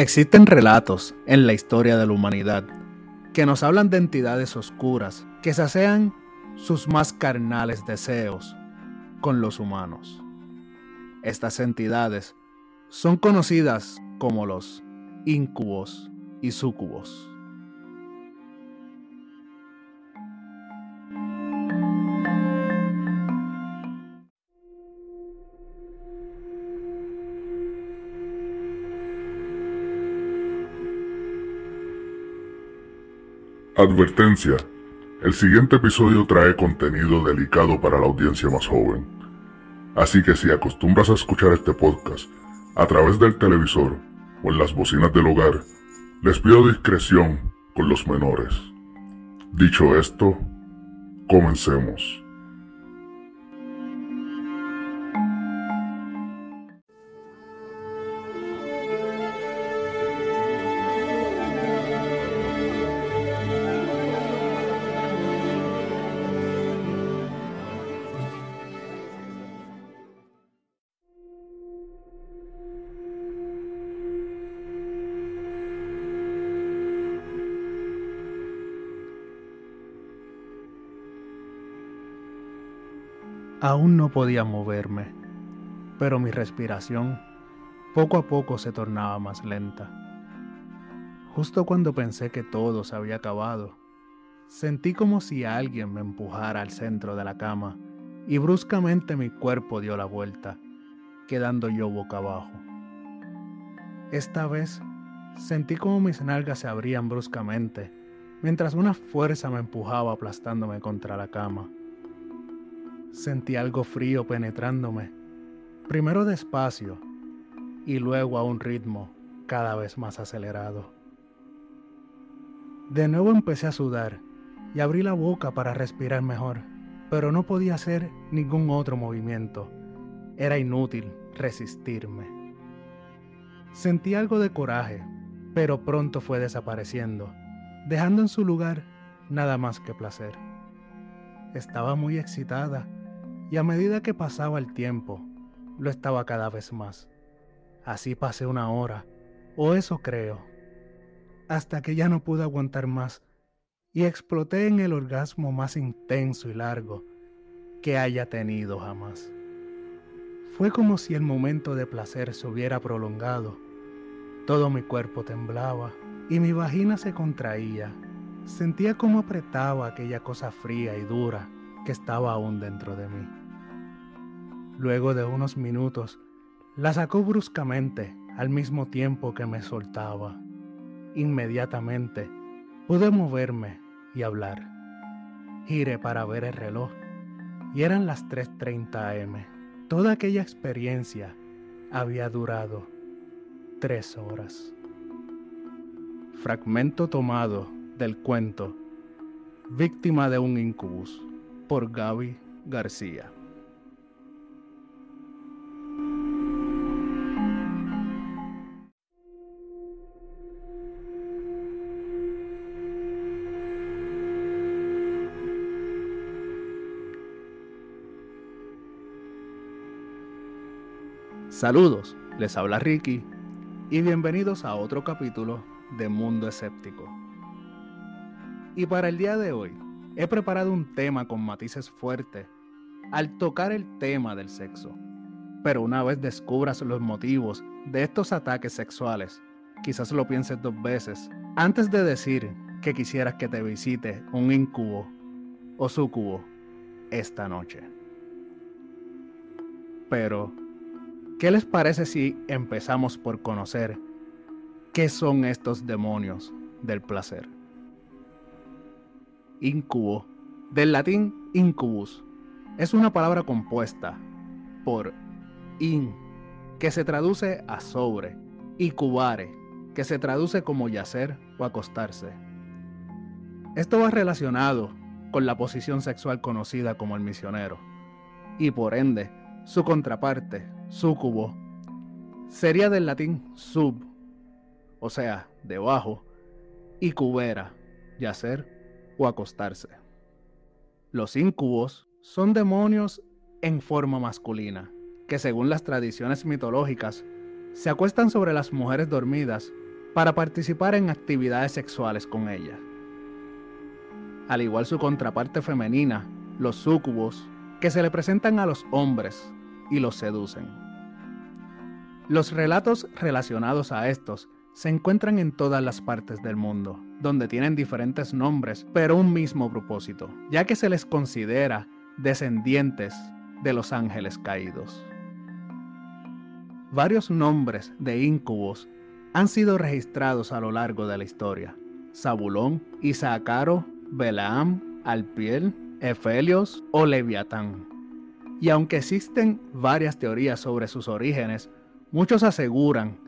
Existen relatos en la historia de la humanidad que nos hablan de entidades oscuras que sacian sus más carnales deseos con los humanos. Estas entidades son conocidas como los incubos y sucubos. Advertencia. El siguiente episodio trae contenido delicado para la audiencia más joven. Así que si acostumbras a escuchar este podcast a través del televisor o en las bocinas del hogar, les pido discreción con los menores. Dicho esto, comencemos. Aún no podía moverme, pero mi respiración poco a poco se tornaba más lenta. Justo cuando pensé que todo se había acabado, sentí como si alguien me empujara al centro de la cama y bruscamente mi cuerpo dio la vuelta, quedando yo boca abajo. Esta vez sentí como mis nalgas se abrían bruscamente, mientras una fuerza me empujaba aplastándome contra la cama. Sentí algo frío penetrándome, primero despacio y luego a un ritmo cada vez más acelerado. De nuevo empecé a sudar y abrí la boca para respirar mejor, pero no podía hacer ningún otro movimiento. Era inútil resistirme. Sentí algo de coraje, pero pronto fue desapareciendo, dejando en su lugar nada más que placer. Estaba muy excitada y a medida que pasaba el tiempo, lo estaba cada vez más. Así pasé una hora, o eso creo, hasta que ya no pude aguantar más y exploté en el orgasmo más intenso y largo que haya tenido jamás. Fue como si el momento de placer se hubiera prolongado. Todo mi cuerpo temblaba y mi vagina se contraía. Sentía como apretaba aquella cosa fría y dura que estaba aún dentro de mí. Luego de unos minutos, la sacó bruscamente al mismo tiempo que me soltaba. Inmediatamente pude moverme y hablar. Giré para ver el reloj y eran las 3.30 am. Toda aquella experiencia había durado tres horas. Fragmento tomado del cuento Víctima de un incubus por Gaby García. Saludos, les habla Ricky y bienvenidos a otro capítulo de Mundo Escéptico. Y para el día de hoy he preparado un tema con matices fuertes al tocar el tema del sexo. Pero una vez descubras los motivos de estos ataques sexuales, quizás lo pienses dos veces antes de decir que quisieras que te visite un incubo o sucubo esta noche. Pero ¿Qué les parece si empezamos por conocer qué son estos demonios del placer? Incubo, del latín incubus, es una palabra compuesta por in, que se traduce a sobre, y cubare, que se traduce como yacer o acostarse. Esto va relacionado con la posición sexual conocida como el misionero, y por ende, su contraparte, Súcubo sería del latín sub, o sea, debajo, y cubera, yacer o acostarse. Los incubos son demonios en forma masculina, que según las tradiciones mitológicas, se acuestan sobre las mujeres dormidas para participar en actividades sexuales con ella. Al igual su contraparte femenina, los súcubos, que se le presentan a los hombres y los seducen. Los relatos relacionados a estos se encuentran en todas las partes del mundo, donde tienen diferentes nombres, pero un mismo propósito, ya que se les considera descendientes de los ángeles caídos. Varios nombres de íncubos han sido registrados a lo largo de la historia. Zabulón, Isaacaro, Belaam, Alpiel, Efelios o Leviatán. Y aunque existen varias teorías sobre sus orígenes, muchos aseguran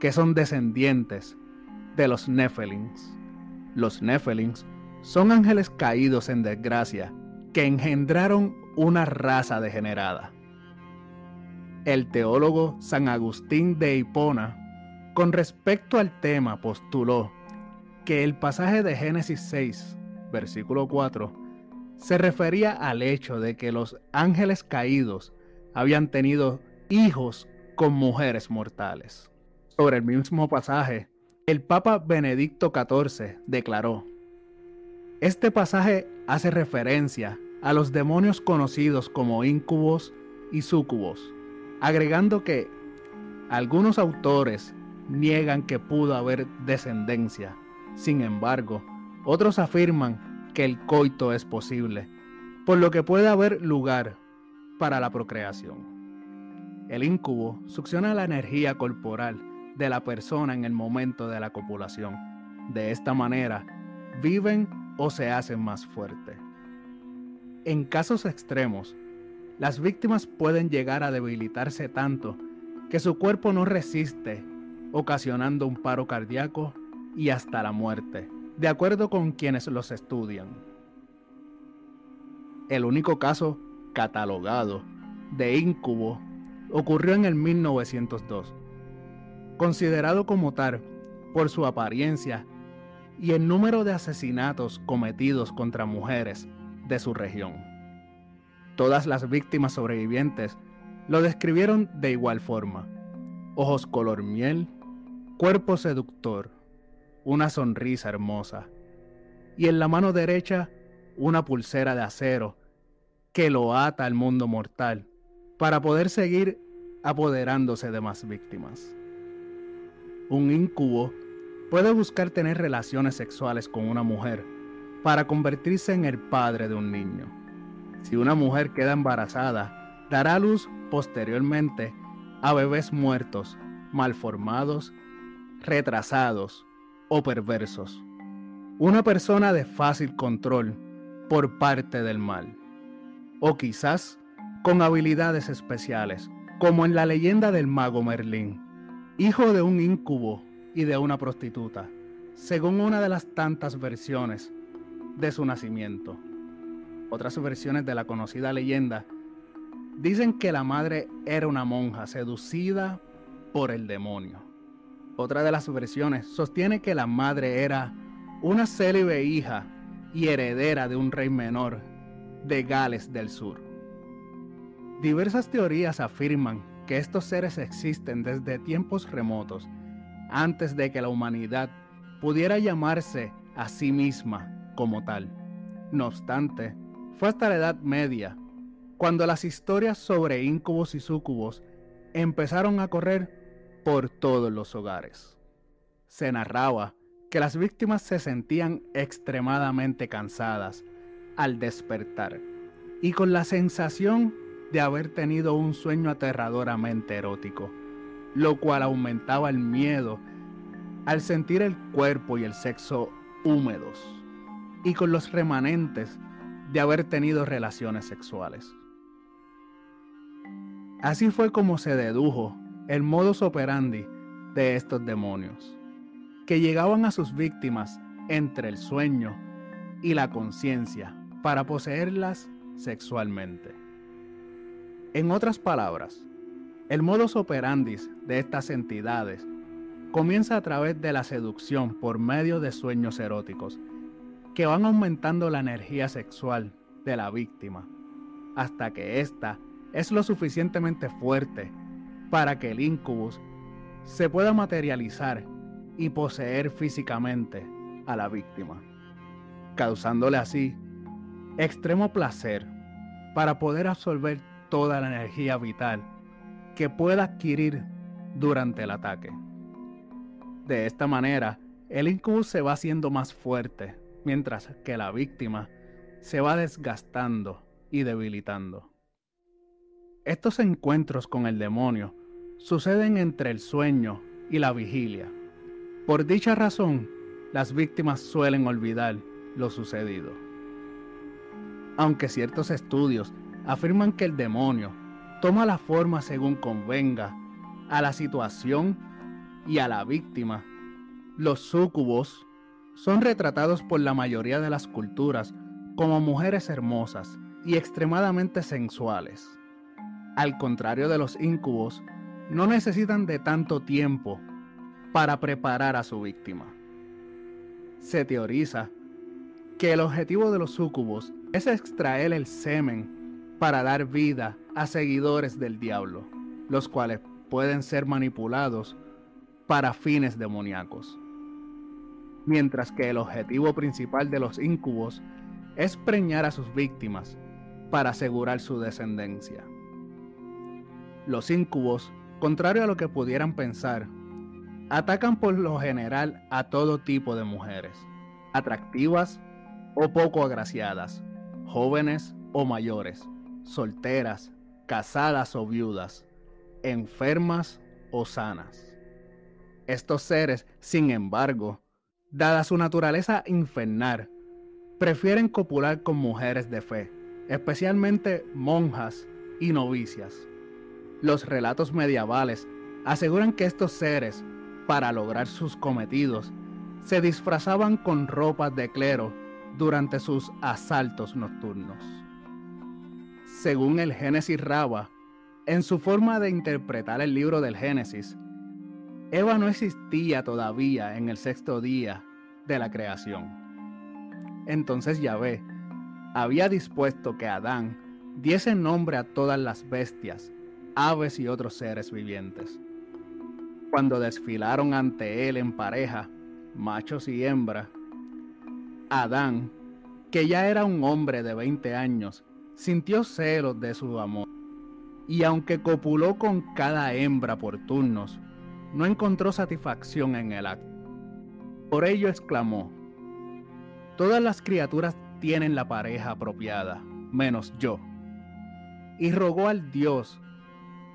que son descendientes de los Nephelins. Los Nephelins son ángeles caídos en desgracia que engendraron una raza degenerada el teólogo San Agustín de Hipona, con respecto al tema, postuló que el pasaje de Génesis 6, versículo 4, se refería al hecho de que los ángeles caídos habían tenido hijos con mujeres mortales. Sobre el mismo pasaje, el Papa Benedicto XIV declaró, este pasaje hace referencia a los demonios conocidos como incubos y súcubos, agregando que algunos autores niegan que pudo haber descendencia. Sin embargo, otros afirman que el coito es posible, por lo que puede haber lugar para la procreación. El incubo succiona la energía corporal de la persona en el momento de la copulación. De esta manera, viven o se hacen más fuertes. En casos extremos, las víctimas pueden llegar a debilitarse tanto que su cuerpo no resiste, ocasionando un paro cardíaco y hasta la muerte, de acuerdo con quienes los estudian. El único caso catalogado de incubo ocurrió en el 1902, considerado como tal por su apariencia y el número de asesinatos cometidos contra mujeres de su región. Todas las víctimas sobrevivientes lo describieron de igual forma. Ojos color miel, cuerpo seductor, una sonrisa hermosa y en la mano derecha una pulsera de acero que lo ata al mundo mortal para poder seguir apoderándose de más víctimas. Un incubo puede buscar tener relaciones sexuales con una mujer para convertirse en el padre de un niño. Si una mujer queda embarazada, dará luz posteriormente a bebés muertos, malformados, retrasados o perversos. Una persona de fácil control por parte del mal. O quizás con habilidades especiales, como en la leyenda del mago Merlín, hijo de un incubo y de una prostituta, según una de las tantas versiones de su nacimiento otras versiones de la conocida leyenda, dicen que la madre era una monja seducida por el demonio. Otra de las versiones sostiene que la madre era una célebre hija y heredera de un rey menor de Gales del Sur. Diversas teorías afirman que estos seres existen desde tiempos remotos, antes de que la humanidad pudiera llamarse a sí misma como tal. No obstante, fue hasta la Edad Media, cuando las historias sobre íncubos y súcubos empezaron a correr por todos los hogares. Se narraba que las víctimas se sentían extremadamente cansadas al despertar y con la sensación de haber tenido un sueño aterradoramente erótico, lo cual aumentaba el miedo al sentir el cuerpo y el sexo húmedos y con los remanentes de haber tenido relaciones sexuales. Así fue como se dedujo el modus operandi de estos demonios, que llegaban a sus víctimas entre el sueño y la conciencia para poseerlas sexualmente. En otras palabras, el modus operandi de estas entidades comienza a través de la seducción por medio de sueños eróticos que van aumentando la energía sexual de la víctima hasta que ésta es lo suficientemente fuerte para que el incubus se pueda materializar y poseer físicamente a la víctima, causándole así extremo placer para poder absorber toda la energía vital que pueda adquirir durante el ataque. De esta manera, el incubus se va haciendo más fuerte, mientras que la víctima se va desgastando y debilitando. Estos encuentros con el demonio suceden entre el sueño y la vigilia. Por dicha razón, las víctimas suelen olvidar lo sucedido. Aunque ciertos estudios afirman que el demonio toma la forma según convenga a la situación y a la víctima, los súcubos son retratados por la mayoría de las culturas como mujeres hermosas y extremadamente sensuales. Al contrario de los incubos, no necesitan de tanto tiempo para preparar a su víctima. Se teoriza que el objetivo de los súcubos es extraer el semen para dar vida a seguidores del diablo, los cuales pueden ser manipulados para fines demoníacos. Mientras que el objetivo principal de los incubos es preñar a sus víctimas para asegurar su descendencia. Los incubos, contrario a lo que pudieran pensar, atacan por lo general a todo tipo de mujeres, atractivas o poco agraciadas, jóvenes o mayores, solteras, casadas o viudas, enfermas o sanas. Estos seres, sin embargo, dada su naturaleza infernal, prefieren copular con mujeres de fe, especialmente monjas y novicias. Los relatos medievales aseguran que estos seres, para lograr sus cometidos, se disfrazaban con ropas de clero durante sus asaltos nocturnos. Según el Génesis Raba, en su forma de interpretar el libro del Génesis, Eva no existía todavía en el sexto día de la creación. Entonces Yahvé había dispuesto que Adán diese nombre a todas las bestias, aves y otros seres vivientes. Cuando desfilaron ante él en pareja, machos y hembras, Adán, que ya era un hombre de 20 años, sintió celos de su amor. Y aunque copuló con cada hembra por turnos, no encontró satisfacción en el acto. Por ello exclamó, Todas las criaturas tienen la pareja apropiada, menos yo. Y rogó al Dios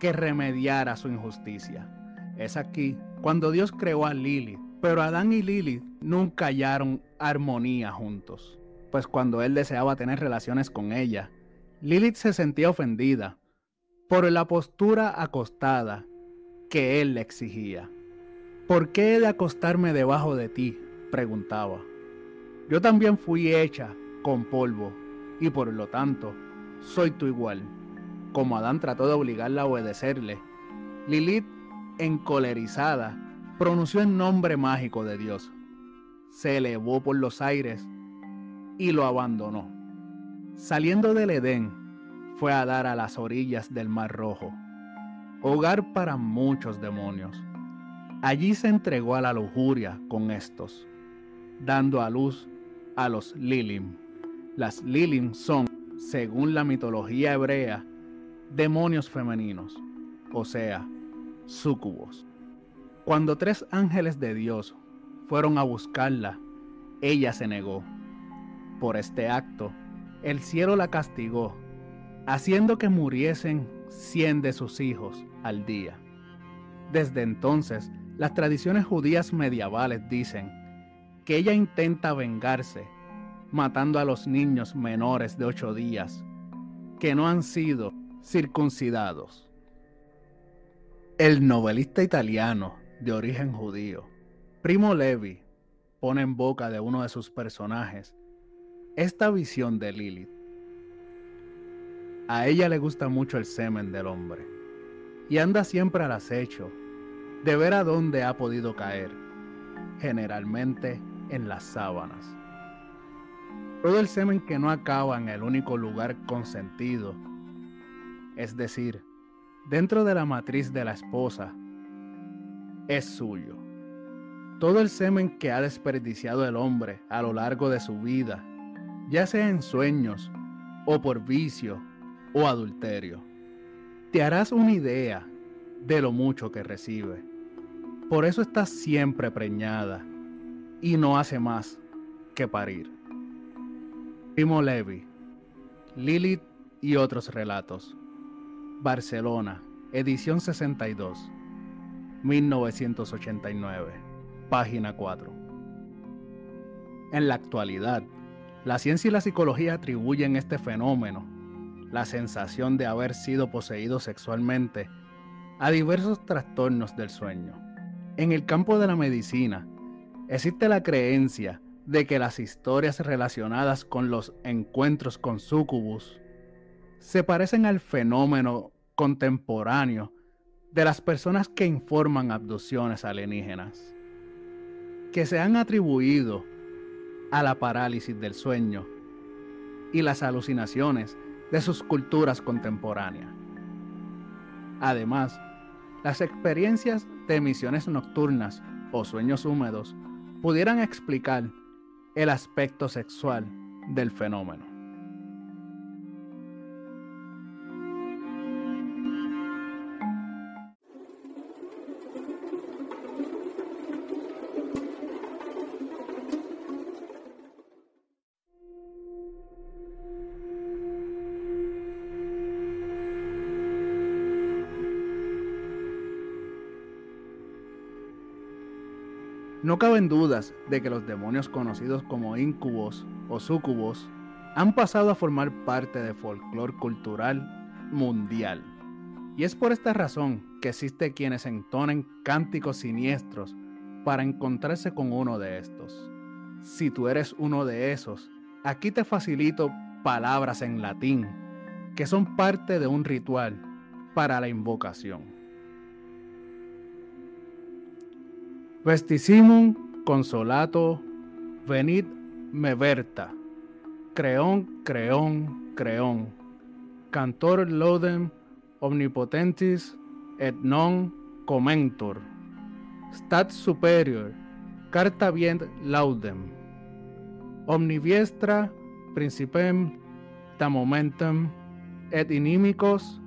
que remediara su injusticia. Es aquí cuando Dios creó a Lilith, pero Adán y Lilith nunca hallaron armonía juntos, pues cuando él deseaba tener relaciones con ella, Lilith se sentía ofendida por la postura acostada que él le exigía. ¿Por qué he de acostarme debajo de ti? preguntaba. Yo también fui hecha con polvo y por lo tanto soy tu igual. Como Adán trató de obligarla a obedecerle, Lilith, encolerizada, pronunció el nombre mágico de Dios. Se elevó por los aires y lo abandonó. Saliendo del Edén, fue a dar a las orillas del Mar Rojo, hogar para muchos demonios. Allí se entregó a la lujuria con estos, dando a luz a los Lilim. Las Lilim son, según la mitología hebrea, demonios femeninos, o sea, súcubos. Cuando tres ángeles de Dios fueron a buscarla, ella se negó. Por este acto, el cielo la castigó, haciendo que muriesen cien de sus hijos al día. Desde entonces, las tradiciones judías medievales dicen que ella intenta vengarse matando a los niños menores de ocho días que no han sido circuncidados. El novelista italiano de origen judío, Primo Levi, pone en boca de uno de sus personajes esta visión de Lilith. A ella le gusta mucho el semen del hombre y anda siempre al acecho de ver a dónde ha podido caer, generalmente en las sábanas. Todo el semen que no acaba en el único lugar consentido, es decir, dentro de la matriz de la esposa, es suyo. todo el semen que ha desperdiciado el hombre a lo largo de su vida, ya sea en sueños o por vicio o adulterio. Te harás una idea de lo mucho que recibe. Por eso está siempre preñada y no hace más que parir. Primo Levi, Lilith y otros relatos. Barcelona, edición 62, 1989, página 4. En la actualidad, la ciencia y la psicología atribuyen este fenómeno, la sensación de haber sido poseído sexualmente, a diversos trastornos del sueño. En el campo de la medicina, existe la creencia de que las historias relacionadas con los encuentros con sucubus se parecen al fenómeno contemporáneo de las personas que informan abducciones alienígenas, que se han atribuido a la parálisis del sueño y las alucinaciones de sus culturas contemporáneas. Además, las experiencias de emisiones nocturnas o sueños húmedos pudieran explicar el aspecto sexual del fenómeno. No caben dudas de que los demonios conocidos como incubos o sucubos han pasado a formar parte del folclore cultural mundial. Y es por esta razón que existe quienes entonen cánticos siniestros para encontrarse con uno de estos. Si tú eres uno de esos, aquí te facilito palabras en latín que son parte de un ritual para la invocación. Vestissimum consolato venid me verta. Creón, creón, creón. Cantor lodem omnipotentis et non commentor. Stat superior, carta vient laudem. Omniviestra principem ta momentum et inimicos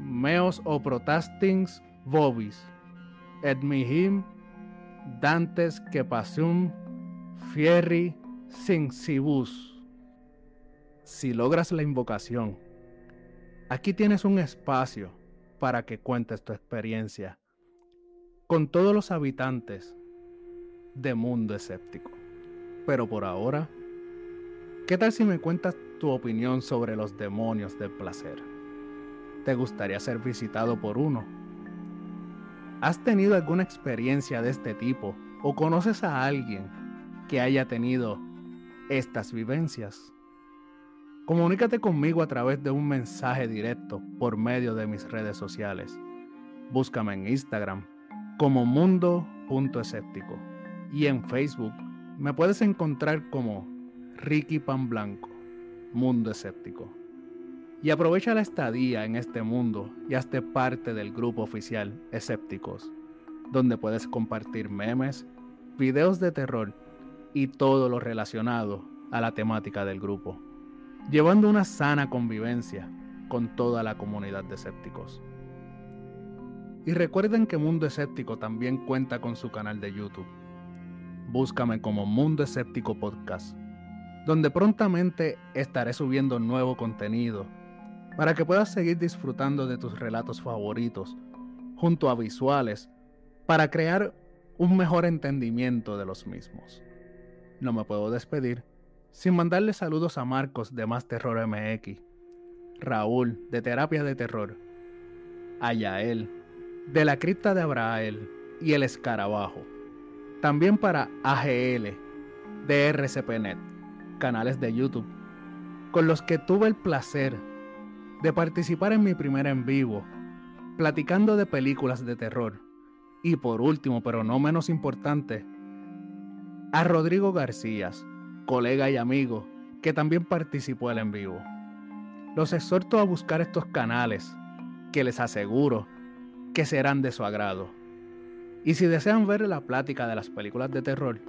meos o protastings vobis et mihim dantes que pasum fierri sibus. Si logras la invocación, aquí tienes un espacio para que cuentes tu experiencia con todos los habitantes de mundo escéptico. Pero por ahora, ¿qué tal si me cuentas tu opinión sobre los demonios del placer? ¿Te gustaría ser visitado por uno? ¿Has tenido alguna experiencia de este tipo o conoces a alguien que haya tenido estas vivencias? Comunícate conmigo a través de un mensaje directo por medio de mis redes sociales. Búscame en Instagram como mundo.escéptico y en Facebook me puedes encontrar como Ricky Pan Blanco, Mundo Escéptico. Y aprovecha la estadía en este mundo y hazte parte del grupo oficial Escépticos, donde puedes compartir memes, videos de terror y todo lo relacionado a la temática del grupo, llevando una sana convivencia con toda la comunidad de escépticos. Y recuerden que Mundo Escéptico también cuenta con su canal de YouTube. Búscame como Mundo Escéptico Podcast, donde prontamente estaré subiendo nuevo contenido para que puedas seguir disfrutando de tus relatos favoritos junto a visuales para crear un mejor entendimiento de los mismos. No me puedo despedir sin mandarle saludos a Marcos de Más Terror MX, Raúl de Terapia de Terror, a Yael de la Cripta de Abrael y El Escarabajo, también para AGL de RCPNet, canales de YouTube, con los que tuve el placer de participar en mi primer en vivo, platicando de películas de terror. Y por último, pero no menos importante, a Rodrigo García, colega y amigo, que también participó en el en vivo. Los exhorto a buscar estos canales, que les aseguro que serán de su agrado. Y si desean ver la plática de las películas de terror,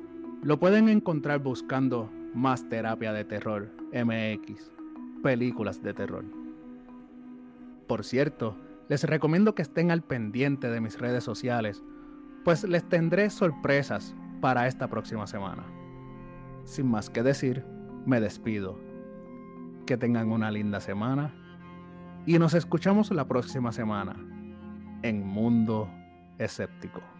lo pueden encontrar buscando Más Terapia de Terror MX, películas de terror. Por cierto, les recomiendo que estén al pendiente de mis redes sociales, pues les tendré sorpresas para esta próxima semana. Sin más que decir, me despido. Que tengan una linda semana y nos escuchamos la próxima semana en Mundo Escéptico.